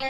Hey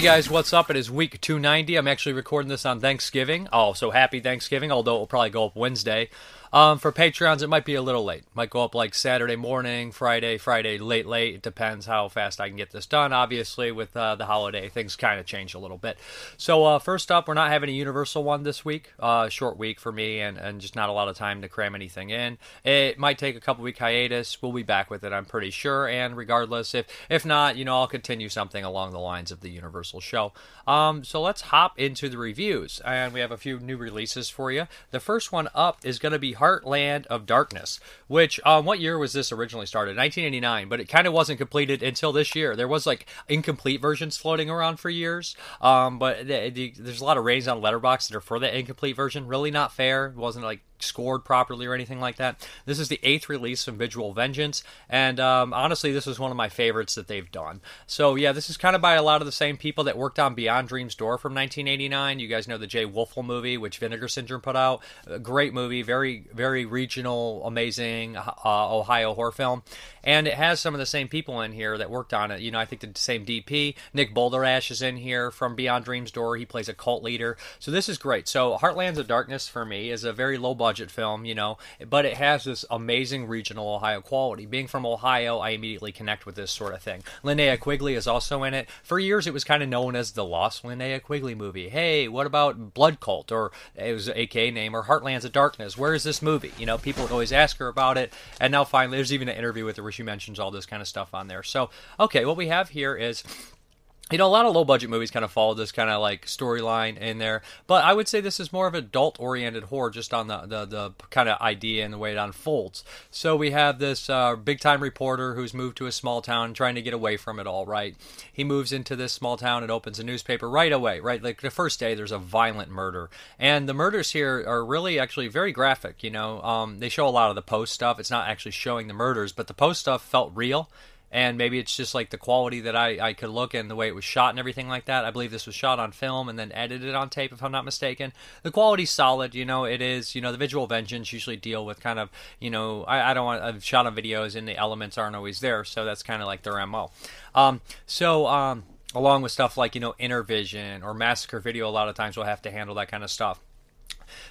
guys, what's up? It is week 290. I'm actually recording this on Thanksgiving. Oh, so happy Thanksgiving, although it will probably go up Wednesday. Um, for Patreons, it might be a little late. Might go up like Saturday morning, Friday, Friday late, late. It depends how fast I can get this done. Obviously, with uh, the holiday, things kind of change a little bit. So uh, first up, we're not having a Universal one this week. Uh, short week for me, and, and just not a lot of time to cram anything in. It might take a couple week hiatus. We'll be back with it, I'm pretty sure. And regardless, if if not, you know, I'll continue something along the lines of the Universal show. Um, so let's hop into the reviews, and we have a few new releases for you. The first one up is going to be Heartland of Darkness, which um, what year was this originally started? 1989, but it kind of wasn't completed until this year. There was like incomplete versions floating around for years, um, but the, the, there's a lot of ratings on Letterboxd that are for the incomplete version. Really not fair. It wasn't like scored properly or anything like that. This is the eighth release from Visual Vengeance, and um, honestly, this is one of my favorites that they've done. So yeah, this is kind of by a lot of the same people that worked on Beyond Dream's Door from 1989. You guys know the Jay Woelfel movie, which Vinegar Syndrome put out. A great movie, very very regional, amazing uh, Ohio horror film, and it has some of the same people in here that worked on it. You know, I think the same DP, Nick Baldasare is in here from Beyond Dream's Door. He plays a cult leader, so this is great. So Heartlands of Darkness for me is a very low budget film, you know, but it has this amazing regional Ohio quality. Being from Ohio, I immediately connect with this sort of thing. Linnea Quigley is also in it. For years, it was kind of known as the Lost Linnea Quigley movie. Hey, what about Blood Cult or it was AKA name or Heartlands of Darkness? Where is this movie? You know, people would always ask her about it, and now finally, there's even an interview with her she mentions all this kind of stuff on there. So, okay, what we have here is you know, a lot of low budget movies kind of follow this kind of like storyline in there, but I would say this is more of adult oriented horror just on the, the, the kind of idea and the way it unfolds. So we have this uh, big time reporter who's moved to a small town trying to get away from it all, right? He moves into this small town and opens a newspaper right away, right? Like the first day, there's a violent murder. And the murders here are really actually very graphic, you know. Um, they show a lot of the post stuff. It's not actually showing the murders, but the post stuff felt real and maybe it's just like the quality that I, I could look and the way it was shot and everything like that. I believe this was shot on film and then edited on tape, if I'm not mistaken. The quality's solid, you know. It is, you know, the visual vengeance usually deal with kind of, you know, I, I don't want I've shot on videos and the elements aren't always there, so that's kind of like their mo. Um, so um, along with stuff like you know Intervision or Massacre Video, a lot of times we'll have to handle that kind of stuff.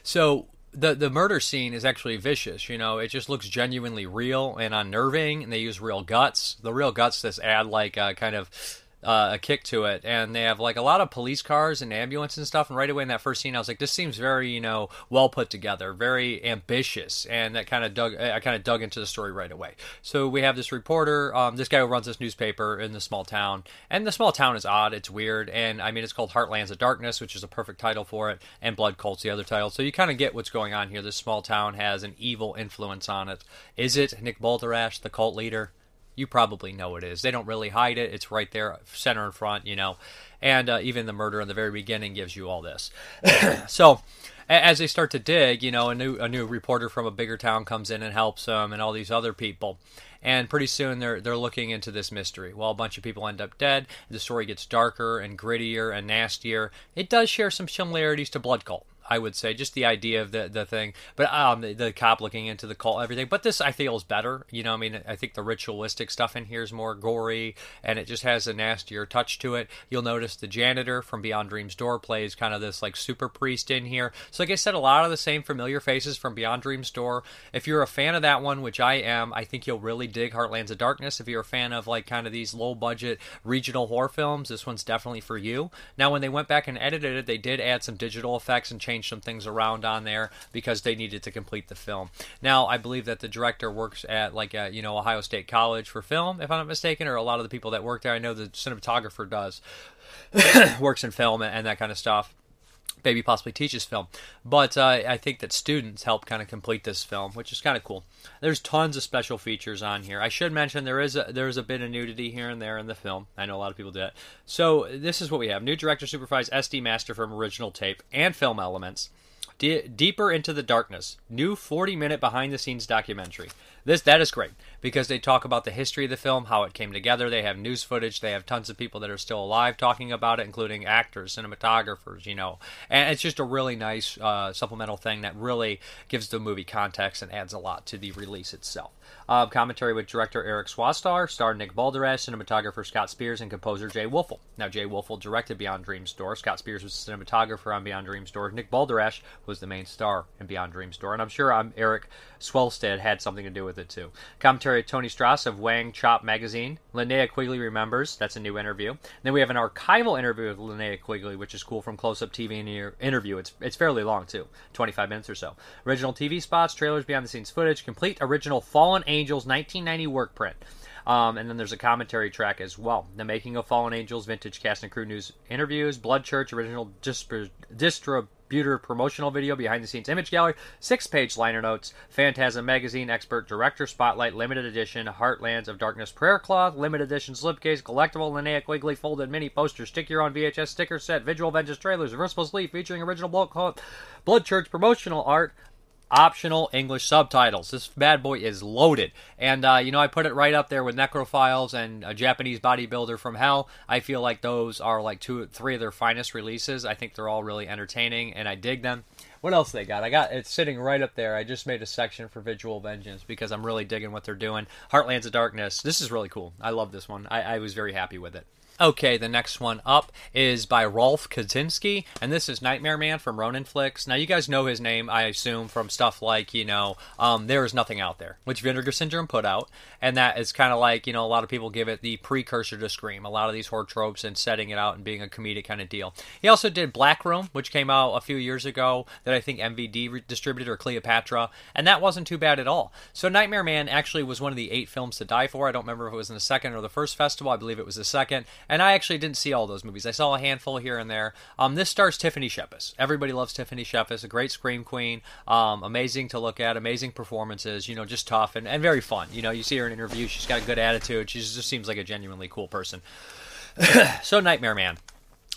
So the the murder scene is actually vicious. You know, it just looks genuinely real and unnerving, and they use real guts. The real guts this add like a kind of uh, a kick to it, and they have like a lot of police cars and ambulance and stuff. And right away in that first scene, I was like, this seems very you know well put together, very ambitious, and that kind of dug. I kind of dug into the story right away. So we have this reporter, um, this guy who runs this newspaper in the small town, and the small town is odd, it's weird, and I mean it's called Heartlands of Darkness, which is a perfect title for it, and Blood Cult's the other title. So you kind of get what's going on here. This small town has an evil influence on it. Is it Nick Baldasare, the cult leader? You probably know it is. They don't really hide it. It's right there, center in front, you know. And uh, even the murder in the very beginning gives you all this. so, as they start to dig, you know, a new a new reporter from a bigger town comes in and helps them, and all these other people. And pretty soon they're they're looking into this mystery. Well, a bunch of people end up dead. The story gets darker and grittier and nastier. It does share some similarities to Blood Cult. I would say just the idea of the the thing, but um, the, the, cop looking into the cult, everything. But this I feel is better. You know, I mean, I think the ritualistic stuff in here is more gory, and it just has a nastier touch to it. You'll notice the janitor from Beyond Dreams Door plays kind of this like super priest in here. So, like I said, a lot of the same familiar faces from Beyond Dreams Door. If you're a fan of that one, which I am, I think you'll really dig Heartlands of Darkness. If you're a fan of like kind of these low budget regional horror films, this one's definitely for you. Now, when they went back and edited it, they did add some digital effects and change change some things around on there because they needed to complete the film. Now, I believe that the director works at like a, you know Ohio State College for film, if I'm not mistaken, or a lot of the people that work there. I know the cinematographer does works in film and that kind of stuff maybe possibly teaches film. But uh, I think that students help kind of complete this film, which is kind of cool. There's tons of special features on here. I should mention there is a, there is a bit of nudity here and there in the film. I know a lot of people do that. So this is what we have: new director supervised SD master from original tape and film elements. D- deeper into the darkness, new 40 minute behind the scenes documentary. This that is great because they talk about the history of the film, how it came together. They have news footage. They have tons of people that are still alive talking about it, including actors, cinematographers, you know. And it's just a really nice uh, supplemental thing that really gives the movie context and adds a lot to the release itself. Uh, commentary with director Eric Swelstad, star Nick Baldasare, cinematographer Scott Spears, and composer Jay Woelfel. Now, Jay Woelfel directed Beyond Dreams Door. Scott Spears was cinematographer on Beyond Dreams Door. Nick Baldasare was the main star in Beyond Dreams Door. And I'm sure I'm Eric Swelstad had something to do with it too. Commentary of Tony Strauss of Weng's Chop magazine. Linnea Quigley remembers. That's a new interview. And then we have an archival interview with Linnea Quigley, which is cool from Close Up TV interview. It's it's fairly long too, 25 minutes or so. Original TV spots, trailers, behind the scenes footage, complete original Fallen Angels 1990 work print. Um, and then there's a commentary track as well. The Making of Fallen Angels, Vintage Cast and Crew News interviews, Blood Church, original distributor promotional video, behind the scenes image gallery, six page liner notes, Phantasm Magazine, Expert Director Spotlight, Limited Edition, Heartlands of Darkness Prayer Cloth, Limited Edition Slipcase, Collectible Linnea Quigley Folded Mini Poster, Stick Your Own VHS Sticker Set, Visual Vengeance Trailers, Reversible Sleeve featuring original blood, Blood Church promotional art, optional English subtitles. This bad boy is loaded. And, uh, you know, I put it right up there with Necro Files and a Japanese Bodybuilder from Hell. I feel like those are like two, three of their finest releases. I think they're all really entertaining and I dig them. What else they got? I got it's sitting right up there. I just made a section for Visual Vengeance because I'm really digging what they're doing. Heartlands of Darkness. This is really cool. I love this one. I, I was very happy with it. Okay, the next one up is by Rolfe Kanefsky, and this is Nightmare Man from Ronin Flicks. Now, you guys know his name, I assume, from stuff like, you know, um, There Is Nothing Out There, which Vinegar Syndrome put out, and that is kind of like, you know, a lot of people give it the precursor to Scream, a lot of these horror tropes and setting it out and being a comedic kind of deal. He also did Black Room, which came out a few years ago that I think MVD re- distributed, or Cleopatra, and that wasn't too bad at all. So, Nightmare Man actually was one of the eight films to die for. I don't remember if it was in the second or the first festival, I believe it was the second and I actually didn't see all those movies. I saw a handful here and there. Um, this stars Tiffany Shepis. Everybody loves Tiffany Shepis, a great scream queen, um, amazing to look at, amazing performances. You know, just tough and, and very fun. You know, you see her in interviews. She's got a good attitude. She just seems like a genuinely cool person. so, Nightmare Man.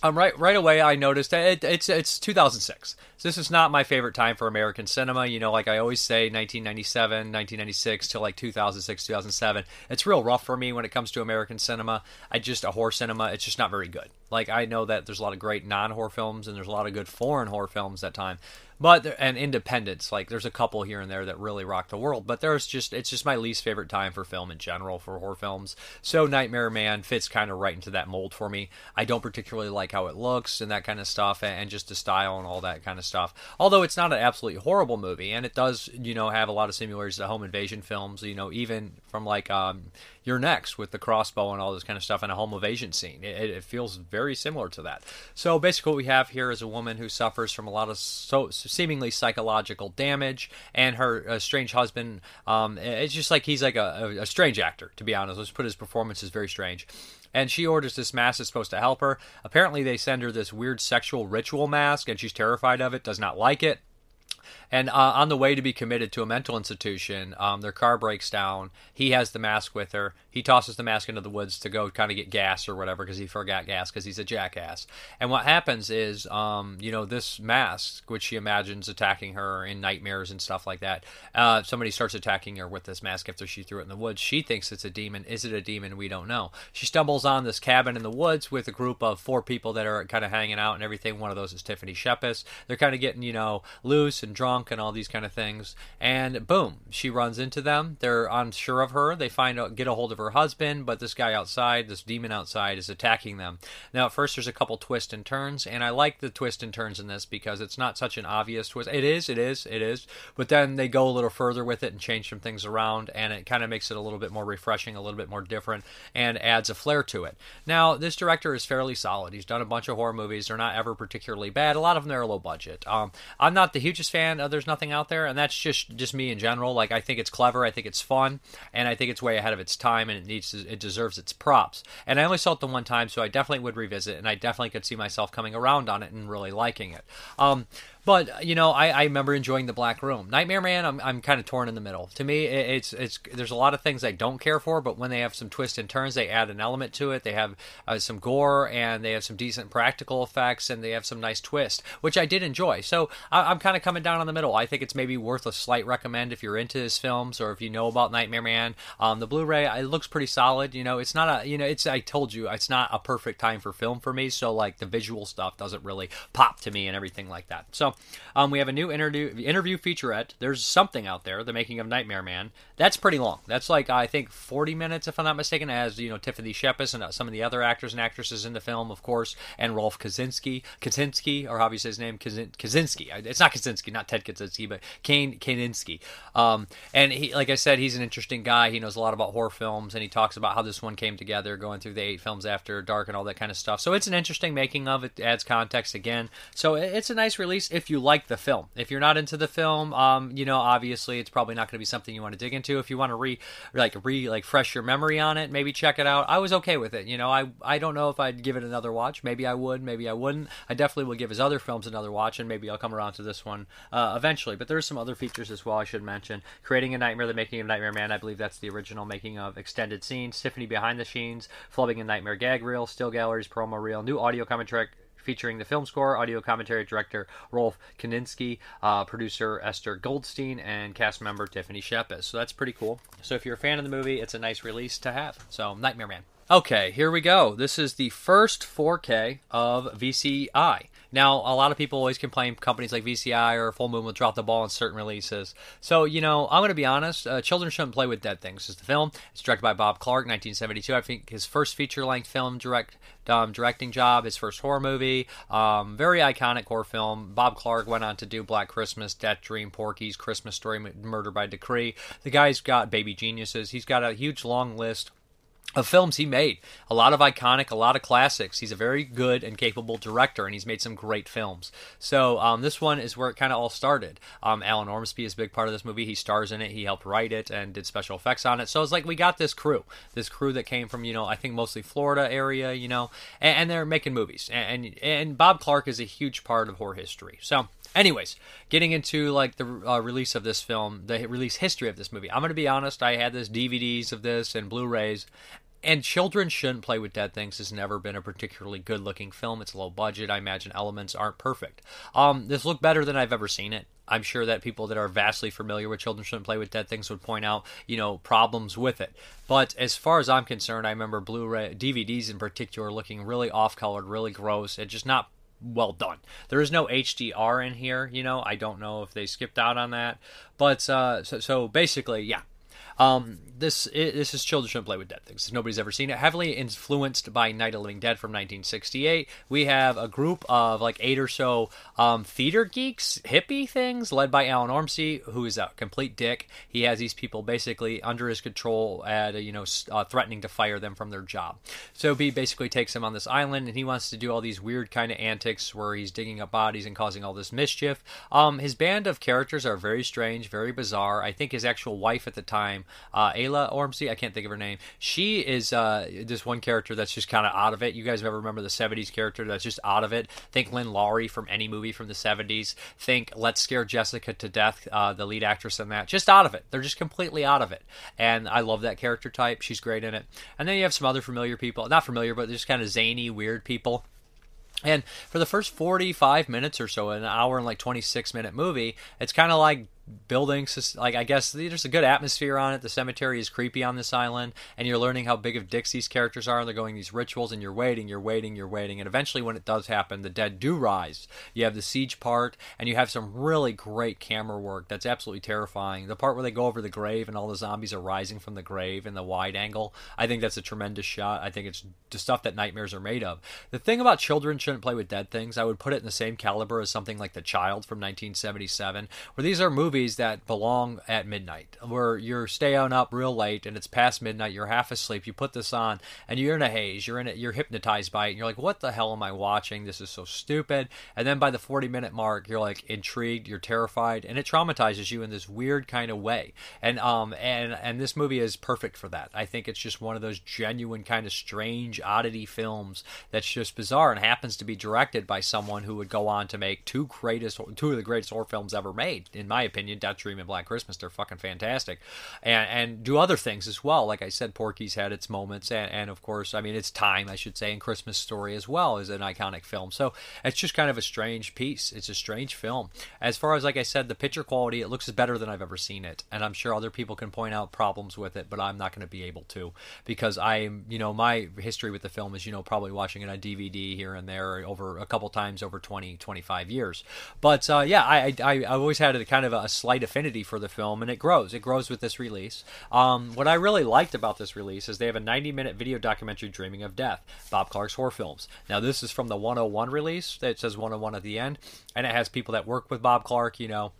Um, right right away, I noticed it, it's it's 2006. So this is not my favorite time for American cinema. You know, like I always say, 1997, 1996 to like 2006, 2007. It's real rough for me when it comes to American cinema. I just a horror cinema. It's just not very good. Like I know that there's a lot of great non-horror films and there's a lot of good foreign horror films that time but and independence like there's a couple here and there that really rock the world but there's just it's just my least favorite time for film in general for horror films. So nightmare man fits kind of right into that mold for me. I don't particularly like how it looks and that kind of stuff and just the style and all that kind of stuff. Although it's not an absolutely horrible movie and it does you know have a lot of similarities to home invasion films you know even from like um you're next with the crossbow and all this kind of stuff in a home invasion scene. It, it, feels very similar to that. So basically, what we have here is a woman who suffers from a lot of so, seemingly psychological damage, and her uh, strange husband. Um, it's just like he's like a, a, strange actor, to be honest. Let's put his performance as very strange and she orders this mask that's supposed to help her. Apparently, they send her this weird sexual ritual mask, and she's terrified of it, does not like it. And uh, on the way to be committed to a mental institution, um, their car breaks down. He has the mask with her. He tosses the mask into the woods to go kind of get gas or whatever because he forgot gas because he's a jackass. And what happens is, um, you know, this mask, which she imagines attacking her in nightmares and stuff like that, uh, somebody starts attacking her with this mask after she threw it in the woods. She thinks it's a demon. Is it a demon? We don't know. She stumbles on this cabin in the woods with a group of four people that are kind of hanging out and everything. One of those is Tiffany Shepis. They're kind of getting, you know, loose and drunk and all these kind of things. And boom, she runs into them. They're unsure of her. They find out, get a hold of her husband, but this guy outside, this demon outside, is attacking them. Now, at first, there's a couple twists and turns, and I like the twist and turns in this because it's not such an obvious twist. It is, it is, it is. But then they go a little further with it and change some things around, and it kind of makes it a little bit more refreshing, a little bit more different, and adds a flair to it. Now, this director is fairly solid. He's done a bunch of horror movies. They're not ever particularly bad. A lot of them are low budget. Um, I'm not the hugest fan of There's Nothing Out There, and that's just just me in general. Like I think it's clever, I think it's fun, and I think it's way ahead of its time, and it needs to, it deserves its props. And I only saw it the one time, so I definitely would revisit, and I definitely could see myself coming around on it and really liking it. Um, But you know, I, I remember enjoying the Black Room. Nightmare Man, I'm, I'm kind of torn in the middle. To me, it, it's it's there's a lot of things I don't care for, but when they have some twists and turns, they add an element to it. They have uh, some gore and they have some decent practical effects and they have some nice twist, which I did enjoy. So I, am kind of coming down on the middle. I think it's maybe worth a slight recommend if you're into his films or if you know about Nightmare Man. Um, the Blu-ray it looks pretty solid. You know, it's not a you know it's I told you it's not a perfect time for film for me. So like the visual stuff doesn't really pop to me and everything like that. So um, we have a new interview interview featurette. There's something out there, the making of Nightmare Man. That's pretty long. That's like I think 40 minutes if I'm not mistaken. As you know, Tiffany Shepis and uh, some of the other actors and actresses in the film, of course, and Rolfe Kanefsky, Kaczynski, or how you say his name? Kaczynski. It's not Kaczynski, not Ted Kaczynski, but Kane Kaczynski. Um, and he, like I said, he's an interesting guy. He knows a lot about horror films, and he talks about how this one came together, going through the eight films after dark and all that kind of stuff. So it's an interesting making of it. Adds context again. So it's a nice release if you like the film. If you're not into the film, um, you know, obviously it's probably not going to be something you want to dig into. If you want to re like re like fresh your memory on it, maybe check it out. I was okay with it. You know, I I don't know if I'd give it another watch. Maybe I would. Maybe I wouldn't. I definitely will give his other films another watch, and maybe I'll come around to this one uh, eventually. But there's some other features as well I should mention. Creating a Nightmare, the making of Nightmare Man. I believe that's the original making of extended scenes. Tiffany behind the scenes, flubbing a Nightmare gag reel, still galleries, promo reel, new audio commentary featuring the film score, audio commentary director Rolfe Kanefsky, uh, producer Esther Goldstein, and cast member Tiffany Shepis. So that's pretty cool. So if you're a fan of the movie, it's a nice release to have. So Nightmare Man. Okay, here we go. This is the first 4K of VCI. Now, a lot of people always complain companies like VCI or Full Moon will drop the ball on certain releases. So, you know, I'm going to be honest. Uh, Children Shouldn't Play with Dead Things is the film. It's directed by Bob Clark, 1972. I think his first feature-length film direct um, directing job, his first horror movie. Um, very iconic horror film. Bob Clark went on to do Black Christmas, Death Dream, Porky's, Christmas Story, Murder by Decree. The guy's got Baby Geniuses. He's got a huge long list of films he made. A lot of iconic, a lot of classics. He's a very good and capable director, and he's made some great films. So um, this one is where it kind of all started. Um, Alan Ormsby is a big part of this movie. He stars in it. He helped write it and did special effects on it. So it's like we got this crew, this crew that came from you know I think mostly Florida area, you know, and, and they're making movies. And, and and Bob Clark is a huge part of horror history. So Anyways, getting into like the uh, release of this film, the release history of this movie. I'm going to be honest, I had this DVDs of this and Blu-rays and children shouldn't play with dead things has never been a particularly good looking film. It's low budget. I imagine elements aren't perfect. Um, this looked better than i've ever seen it. I'm sure that people that are vastly familiar with children shouldn't play with dead things would point out you know problems with it. But as far as i'm concerned i remember blu-ray dvds in particular looking really off colored really gross and just not well done. There is no HDR in here, you know. I don't know if they skipped out on that, but uh, so, so basically, yeah, um, this it, this is Children Shouldn't Play with Dead Things. Nobody's ever seen it. Heavily influenced by Night of Living Dead from 1968. We have a group of like eight or so um, theater geeks, hippie things, led by Alan Ormsby, who is a complete dick. He has these people basically under his control, at you know, uh, threatening to fire them from their job. So he basically takes them on this island, and he wants to do all these weird kind of antics where he's digging up bodies and causing all this mischief. Um, his band of characters are very strange, very bizarre. I think his actual wife at the time uh, Ayla Ormsby, I can't think of her name. She is uh, this one character that's just kind of out of it. You guys ever remember the 70s character that's just out of it? Think Lynn Lowry from any movie from the 70s. Think Let's Scare Jessica to Death, uh, the lead actress in that. Just out of it. They're just completely out of it. And I love that character type. She's great in it. And then you have some other familiar people. Not familiar, but just kind of zany, weird people. And for the first 45 minutes or so, an hour and like 26 minute movie, it's kind of like buildings. Like i guess there's a good atmosphere on it. The cemetery is creepy on this island and you're learning how big of dicks these characters are and they're going these rituals and you're waiting you're waiting you're waiting. And eventually when it does happen the dead do rise. You have the siege part and you have some really great camera work that's absolutely terrifying. The part where they go over the grave and all the zombies are rising from the grave in the wide angle i think that's a tremendous shot. I think it's the stuff that nightmares are made of. The thing about children shouldn't play with dead things i would put it in the same caliber as something like the child from 1977 where these are movies movies that belong at midnight, where you're staying up real late and it's past midnight, you're half asleep. You put this on and you're in a haze. You're in it. You're hypnotized by it. And you're like, what the hell am I watching? This is so stupid. And then by the 40 minute mark, you're like intrigued, you're terrified, and it traumatizes you in this weird kind of way. And um and and this movie is perfect for that. I think it's just one of those genuine kind of strange oddity films that's just bizarre and happens to be directed by someone who would go on to make two greatest two of the greatest horror films ever made, in my opinion, Death Dream and Black Christmas. They're fucking fantastic, and and do other things as well. Like I said, Porky's had its moments, and, and of course, I mean, it's time, I should say, and Christmas Story as well is an iconic film. So it's just kind of a strange piece. It's a strange film. As far as like I said, the picture quality, it looks better than I've ever seen it, and I'm sure other people can point out problems with it, but I'm not going to be able to because I'm, you know, my history with the film is, you know, probably watching it on DVD here and there over a couple times over 20, 25 years. But uh, yeah, I, I, I always had a kind of a slight affinity for the film, and it grows. It grows with this release. Um, what I really liked about this release is they have a 90 minute video documentary, Dreaming of Death, Bob Clark's horror films. Now, this is from the 101 release. It says 101 at the end, and it has people that work with Bob Clark, you know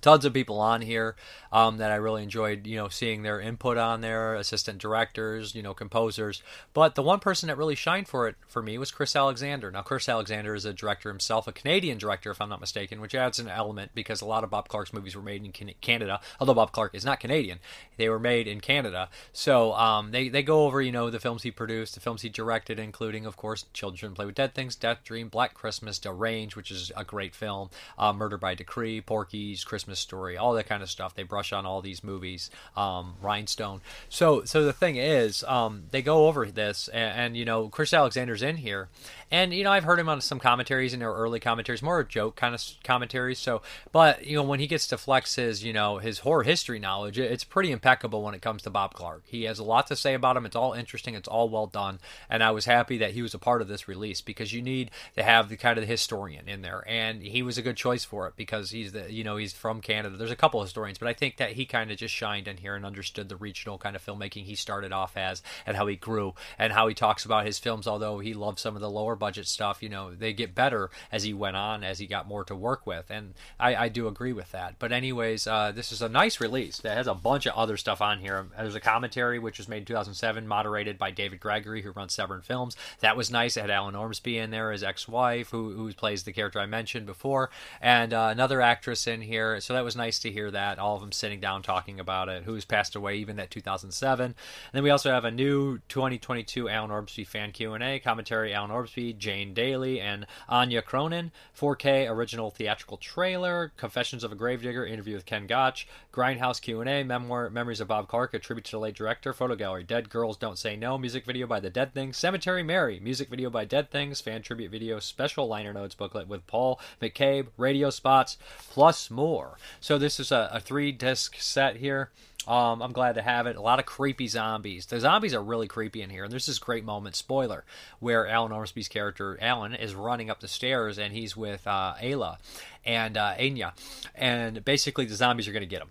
tons of people on here um, that I really enjoyed, you know, seeing their input on there, assistant directors, you know, composers. But the one person that really shined for it for me was Chris Alexander. Now, Chris Alexander is a director himself, a Canadian director, if I'm not mistaken, which adds an element because a lot of Bob Clark's movies were made in Canada. Although Bob Clark is not Canadian, they were made in Canada. So um, they they go over, you know, the films he produced, the films he directed, including, of course, Children Play with Dead Things, Death Dream, Black Christmas, Deranged, which is a great film, uh, Murder by Decree, Porky's, Christmas Story, all that kind of stuff. They brush on all these movies, um, Rhinestone. So, so the thing is, um, they go over this, and, and, you know, Chris Alexander's in here, and you know, I've heard him on some commentaries in their early commentaries, more joke kind of commentaries. So, but you know, when he gets to flex his, you know, his horror history knowledge, it's pretty impeccable when it comes to Bob Clark. He has a lot to say about him. It's all interesting. It's all well done, and I was happy that he was a part of this release because you need to have the kind of the historian in there, and he was a good choice for it because he's the, you know, he's from Canada. There's a couple historians, but I think that he kind of just shined in here and understood the regional kind of filmmaking he started off as and how he grew and how he talks about his films. Although he loved some of the lower budget stuff, you know, they get better as he went on, as he got more to work with, and I, I do agree with that. But anyways, uh, this is a nice release that has a bunch of other stuff on here. There's a commentary which was made in 2007, moderated by David Gregory, who runs Severin Films. That was nice. It had Alan Ormsby in there, his ex-wife, who who plays the character I mentioned before, and uh, another actress in here. So that was nice to hear that. All of them sitting down talking about it. Who's passed away even that 2007. And then we also have a new 2022 Alan Ormsby fan Q&A commentary. Alan Ormsby, Jane Daly, and Anya Cronin. 4K original theatrical trailer. Confessions of a Gravedigger interview with Ken Gotch. Grindhouse Q&A memoir Memories of Bob Clark a tribute to the late director. Photo gallery Dead Girls Don't Say No music video by The Dead Things. Cemetery Mary music video by Dead Things. Fan tribute video special liner notes booklet with Paul McCabe. Radio spots plus more. So this is a, a three disc set here. Um, I'm glad to have it. A lot of creepy zombies. The zombies are really creepy in here. And there's this great moment, spoiler, where Alan Ormsby's character, Alan, is running up the stairs and he's with uh, Ayla and uh, Anya. And basically, the zombies are going to get him.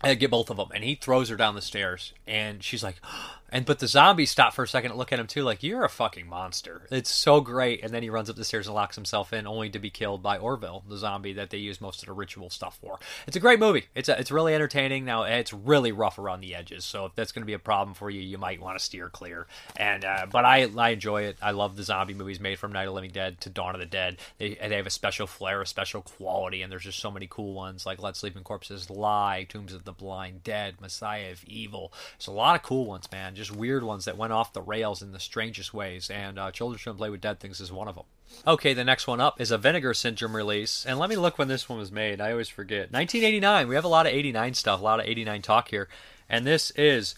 And get both of them. And he throws her down the stairs. And she's like, and but the zombies stop for a second and look at him too, like you're a fucking monster. It's so great, and then he runs up the stairs and locks himself in, only to be killed by Orville, the zombie that they use most of the ritual stuff for. It's a great movie. It's a, it's really entertaining. Now it's really rough around the edges, so if that's going to be a problem for you, you might want to steer clear. And uh, but I I enjoy it. I love the zombie movies made from Night of the Living Dead to Dawn of the Dead. They they have a special flair, a special quality, and there's just so many cool ones like Let Sleeping Corpses Lie, Tombs of the Blind Dead, Messiah of Evil. There's a lot of cool ones, man just weird ones that went off the rails in the strangest ways, and uh, Children Shouldn't Play with Dead Things is one of them. Okay, the next one up is a Vinegar Syndrome release, and let me look when this one was made. I always forget. 1989. We have a lot of 89 stuff, a lot of 89 talk here, and this is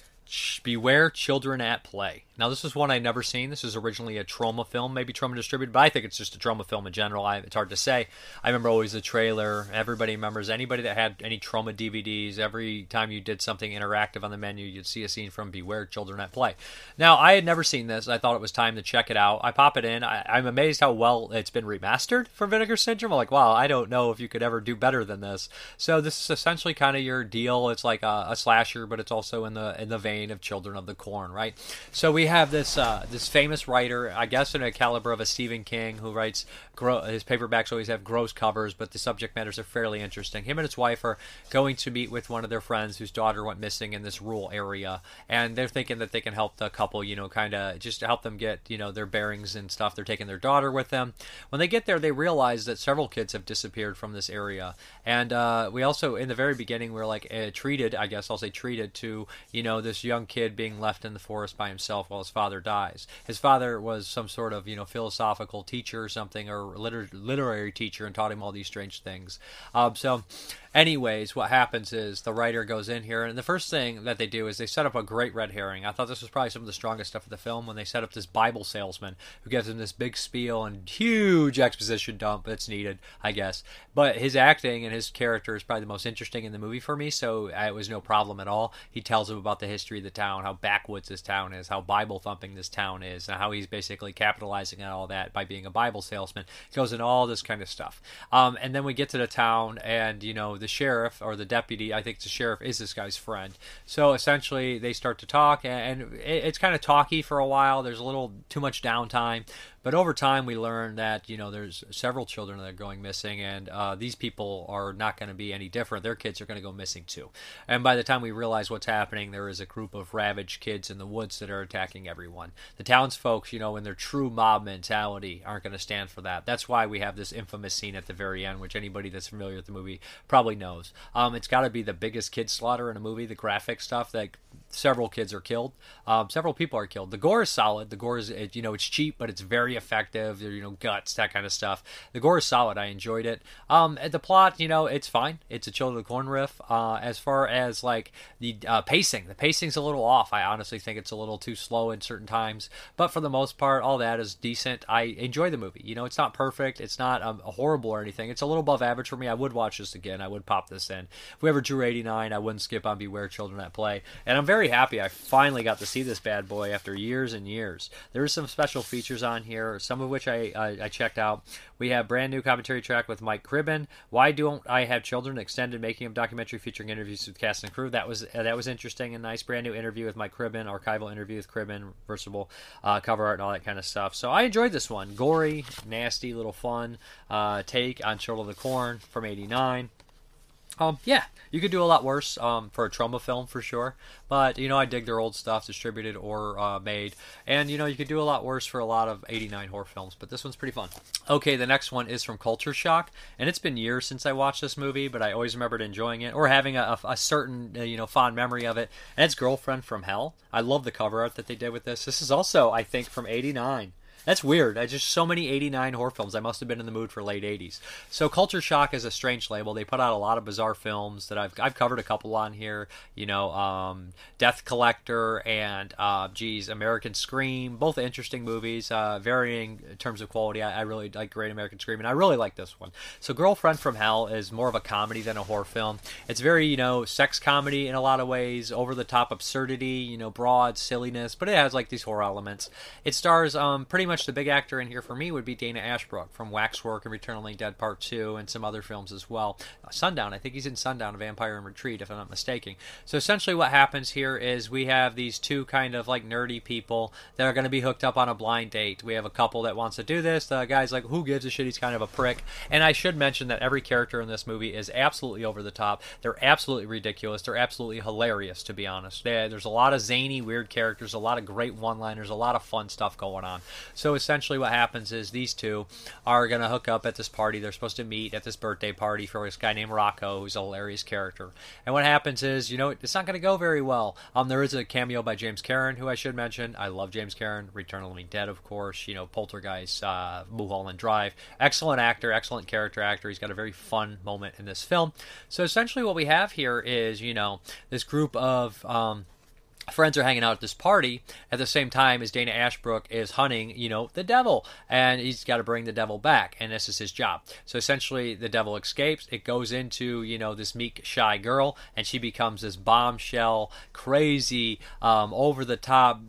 Beware Children at Play. Now, this is one I'd never seen. This is originally a Troma film, maybe Troma distributed, but I think it's just a Troma film in general. I, it's hard to say. I remember always the trailer. Everybody remembers anybody that had any Troma DVDs. Every time you did something interactive on the menu, you'd see a scene from Beware Children at Play. Now, I had never seen this. I thought it was time to check it out. I pop it in. I, am amazed how well it's been remastered for Vinegar Syndrome. I'm like, wow, I don't know if you could ever do better than this. So this is essentially kind of your deal. It's like a, a slasher, but it's also in the in the vein of Children of the Corn, right? So we have this uh, this famous writer, I guess, in a caliber of a Stephen King, who writes gro- his paperbacks always have gross covers, but the subject matters are fairly interesting. Him and his wife are going to meet with one of their friends whose daughter went missing in this rural area, and they're thinking that they can help the couple, you know, kind of just help them get you know their bearings and stuff. They're taking their daughter with them. When they get there, they realize that several kids have disappeared from this area, and uh, we also in the very beginning we are like uh, treated, I guess I'll say treated to you know this young kid being left in the forest by himself while his father dies. His father was some sort of you know philosophical teacher or something or liter- literary teacher and taught him all these strange things. Um, so Anyways, what happens is the writer goes in here, and the first thing that they do is they set up a great red herring. I thought this was probably some of the strongest stuff of the film when they set up this Bible salesman who gives him this big spiel and huge exposition dump that's needed, I guess. But his acting and his character is probably the most interesting in the movie for me, so it was no problem at all. He tells him about the history of the town, how backwoods this town is, how Bible thumping this town is, and how he's basically capitalizing on all that by being a Bible salesman. Goes into all this kind of stuff. Um, and then we get to the town, and, you know, the sheriff or the deputy, I think the sheriff is this guy's friend. So essentially, they start to talk, and it's kind of talky for a while. There's a little too much downtime, but over time, we learn that you know there's several children that are going missing, and uh, these people are not going to be any different. Their kids are going to go missing too. And by the time we realize what's happening, there is a group of ravaged kids in the woods that are attacking everyone. The townsfolk, you know, in their true mob mentality, aren't going to stand for that. That's why we have this infamous scene at the very end, which anybody that's familiar with the movie probably knows. Um, it's got to be the biggest kid slaughter in a movie. The graphic stuff that several kids are killed. Um, several people are killed. The gore is solid. The gore is, it, you know, it's cheap, but it's very effective. You know, guts, that kind of stuff. The gore is solid. I enjoyed it. Um, the plot, you know, it's fine. It's a Children of the Corn riff. Uh, as far as like the uh, pacing, the pacing's a little off. I honestly think it's a little too slow in certain times, but for the most part, all that is decent. I enjoy the movie. You know, it's not perfect. It's not um, horrible or anything. It's a little above average for me. I would watch this again. I would pop this in. If we ever drew 89, I wouldn't skip on Beware Children at Play. And I'm very happy I finally got to see this bad boy after years and years. There are some special features on here, some of which I, I, I checked out. We have brand new commentary track with Mike Cribben. Why don't I have children? Extended making of documentary featuring interviews with cast and crew. That was uh, that was interesting and nice. Brand new interview with Mike Cribben, archival interview with Cribben, versatile uh, cover art and all that kind of stuff. So I enjoyed this one. Gory, nasty, little fun uh, take on Children of the Corn from '89. Um, yeah, you could do a lot worse um, for a Troma film for sure. But you know, I dig their old stuff, distributed or uh, made, and you know, you could do a lot worse for a lot of '89 horror films. But this one's pretty fun. Okay, the next one is from Culture Shock, and it's been years since I watched this movie, but I always remembered enjoying it or having a, a certain uh, you know fond memory of it. And it's Girlfriend from Hell. I love the cover art that they did with this. This is also, I think, from '89. That's weird. I just so many 89 horror films. I must have been in the mood for late 80s. So Culture Shock is a strange label. They put out a lot of bizarre films that I've I've covered a couple on here. You know, um, Death Collector and uh, geez, American Scream. Both interesting movies, uh, varying in terms of quality. I, I, really like Great American Scream, and I really like this one. So Girlfriend from Hell is more of a comedy than a horror film. It's very you know sex comedy in a lot of ways, over the top absurdity, you know, broad silliness, but it has like these horror elements. It stars um, pretty much the big actor in here for me would be Dana Ashbrook from Waxwork and Return of the Dead Part 2 and some other films as well. Uh, Sundown, I think he's in Sundown, Vampire in Retreat, if I'm not mistaken. So essentially what happens here is we have these two kind of like nerdy people that are going to be hooked up on a blind date. We have a couple that wants to do this. The guy's like, who gives a shit? He's kind of a prick. And I should mention that every character in this movie is absolutely over the top. They're absolutely ridiculous. They're absolutely hilarious, to be honest. There's a lot of zany, weird characters, a lot of great one liners, a lot of fun stuff going on. So essentially, what happens is these two are going to hook up at this party. They're supposed to meet at this birthday party for this guy named Rocco, who's a hilarious character. And what happens is, you know, it's not going to go very well. Um, there is a cameo by James Karen, who I should mention. I love James Karen. Return of the Living Dead, of course. You know, Poltergeist, uh, Mulholland Drive. Excellent actor, excellent character actor. He's got a very fun moment in this film. So essentially, what we have here is, you know, this group of um, friends are hanging out at this party at the same time as Dana Ashbrook is hunting, you know, the devil, and he's got to bring the devil back, and this is his job. So essentially, the devil escapes. It goes into you know this meek, shy girl, and she becomes this bombshell, crazy, um, over the top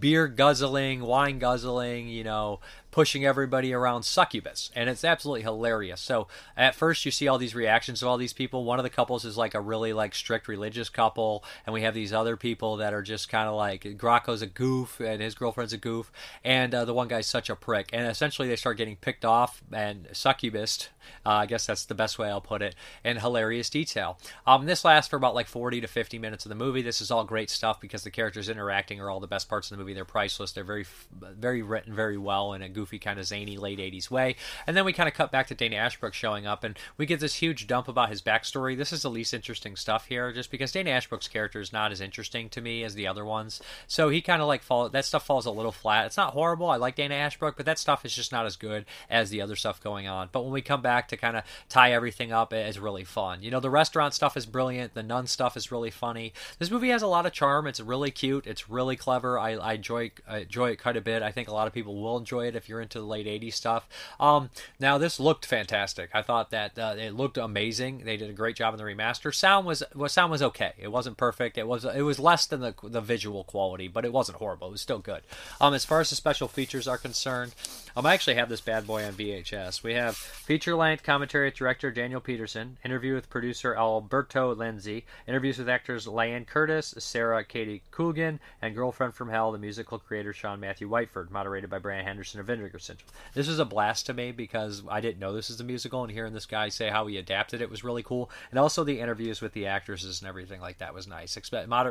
beer guzzling, wine guzzling, you know, pushing everybody around succubus, and it's absolutely hilarious. So at first you see all these reactions of all these people. One of the couples is like a really like strict religious couple, and we have these other people that are just kind of like Graco's a goof and his girlfriend's a goof, and uh, the one guy's such a prick, and essentially they start getting picked off and succubus. Uh, I guess that's the best way I'll put it. In hilarious detail. Um, this lasts for about like 40 to 50 minutes of the movie. This is all great stuff because the characters interacting are all the best parts of the movie. They're priceless. They're very, very written very well in a goofy kind of zany late 80s way. And then we kind of cut back to Dana Ashbrook showing up, and we get this huge dump about his backstory. This is the least interesting stuff here, just because Dana Ashbrook's character is not as interesting to me as the other ones. So he kind of like fall that stuff falls a little flat. It's not horrible. I like Dana Ashbrook, but that stuff is just not as good as the other stuff going on. But when we come back to kind of tie everything up, it's really fun. You know, the restaurant stuff is brilliant. The nun stuff is really funny. This movie has a lot of charm. It's really cute. It's really clever. I, I enjoy I enjoy it quite a bit. I think a lot of people will enjoy it if you're into the late '80s stuff. Um, now this looked fantastic. I thought that uh, it looked amazing. They did a great job in the remaster. Sound was was sound was okay. It wasn't perfect. It was it was less than the the visual quality, but it wasn't horrible. It was still good. Um, as far as the special features are concerned, um, I actually have this bad boy on VHS. We have feature length commentary with director Daniel Peterson, interview with producer Alberto Lenzi, interviews with actors Liane Curtis, Sarah Katie Coogan, and Girlfriend from Hell, the musical creator Sean Matthew Whiteford, moderated by Brad Henderson of Vinegar Syndrome. This was a blast to me because I didn't know this was a musical, and hearing this guy say how he adapted it was really cool. And also the interviews with the actresses and everything like that was nice.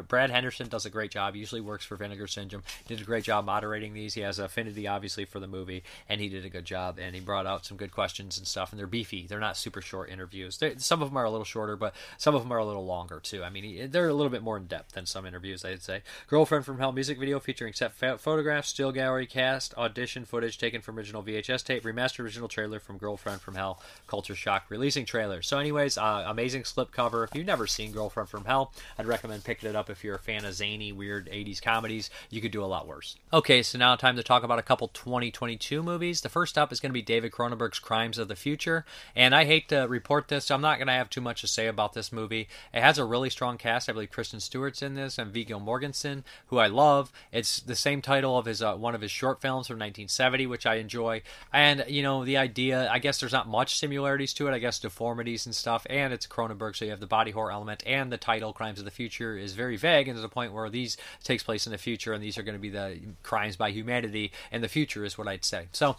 Brad Henderson does a great job. Usually works for Vinegar Syndrome. Did a great job moderating these. He has affinity, obviously, for the movie, and he did a good job. And he brought out some good questions and stuff. And they're beefy. They're not super short interviews. They're, some of them are a little shorter, but some of them are a little longer too. I mean, they're a little bit more in depth than some interviews. I'd say. Girlfriend from Hell music video featuring set photographs, still gallery cast, audition footage taken from original VHS tape, remastered original trailer from Girlfriend from Hell, Culture Shock releasing trailer. So, anyways, uh, amazing slipcover. If you've never seen Girlfriend from Hell, I'd recommend picking it up. If you're a fan of zany, weird '80s comedies, you could do a lot worse. Okay, so now time to talk about a couple 2022 movies. The first up is going to be David Cronenberg's Crimes of the Future, and I hate to report this. So I'm not going to have too much to say about this movie. It has a really strong cast. I believe Kristen Stewart's in this, and Viggo Mortensen, who I love. It's the same title of his uh, one of his short films from 1970, which I enjoy. And you know, the idea. I guess there's not much similarities to it. I guess deformities and stuff. And it's Cronenberg, so you have the body horror element, and the title "Crimes of the Future" is very vague, and there's a point where these takes place in the future, and these are going to be the crimes by humanity in the future, is what I'd say. So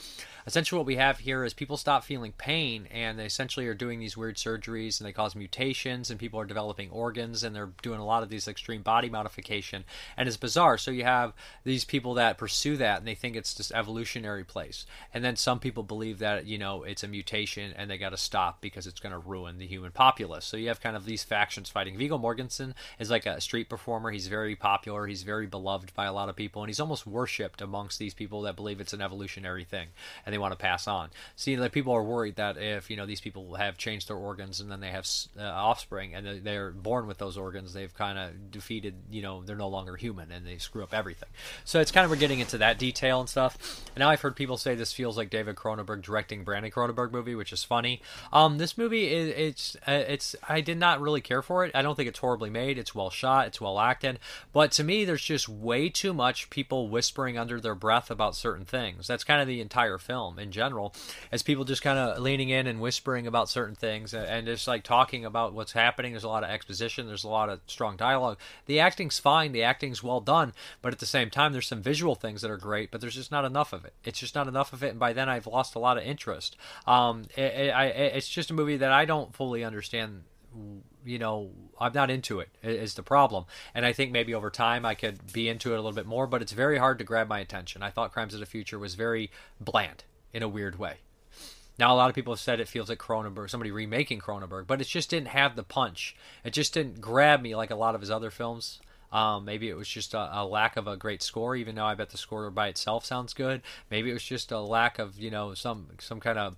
essentially what we have here is people stop feeling pain and they essentially are doing these weird surgeries and they cause mutations and people are developing organs and they're doing a lot of these extreme body modification. And it's bizarre. So you have these people that pursue that and they think it's this evolutionary place. And then some people believe that you know it's a mutation and they got to stop because it's going to ruin the human populace. So you have kind of these factions fighting. Viggo Mortensen is like a street performer. He's very popular. He's very beloved by a lot of people and he's almost worshipped amongst these people that believe it's an evolutionary thing. And they want to pass on. See, that people are worried that if you know these people have changed their organs and then they have uh, offspring and they're born with those organs, they've kind of defeated. You know, they're no longer human and they screw up everything. So it's kind of we're getting into that detail and stuff. And now I've heard people say this feels like David Cronenberg directing Brandon Cronenberg movie, which is funny. Um, this movie is it's uh, it's I did not really care for it. I don't think it's horribly made. It's well shot. It's well acted. But to me, there's just way too much people whispering under their breath about certain things. That's kind of the entire film film in general, as people just kind of leaning in and whispering about certain things and just like talking about what's happening. There's a lot of exposition. There's a lot of strong dialogue. The acting's fine. The acting's well done, but at the same time, there's some visual things that are great, but there's just not enough of it. It's just not enough of it, and by then I've lost a lot of interest. Um, it, it, I, it's just a movie that I don't fully understand you know i'm not into it is the problem and i think maybe over time i could be into it a little bit more but it's very hard to grab my attention i thought crimes of the future was very bland in a weird way. Now, a lot of people have said it feels like Cronenberg, somebody remaking Cronenberg, but it just didn't have the punch. It just didn't grab me like a lot of his other films. Um, maybe it was just a, a, lack of a great score, even though I bet the score by itself sounds good. Maybe it was just a lack of, you know, some some kind of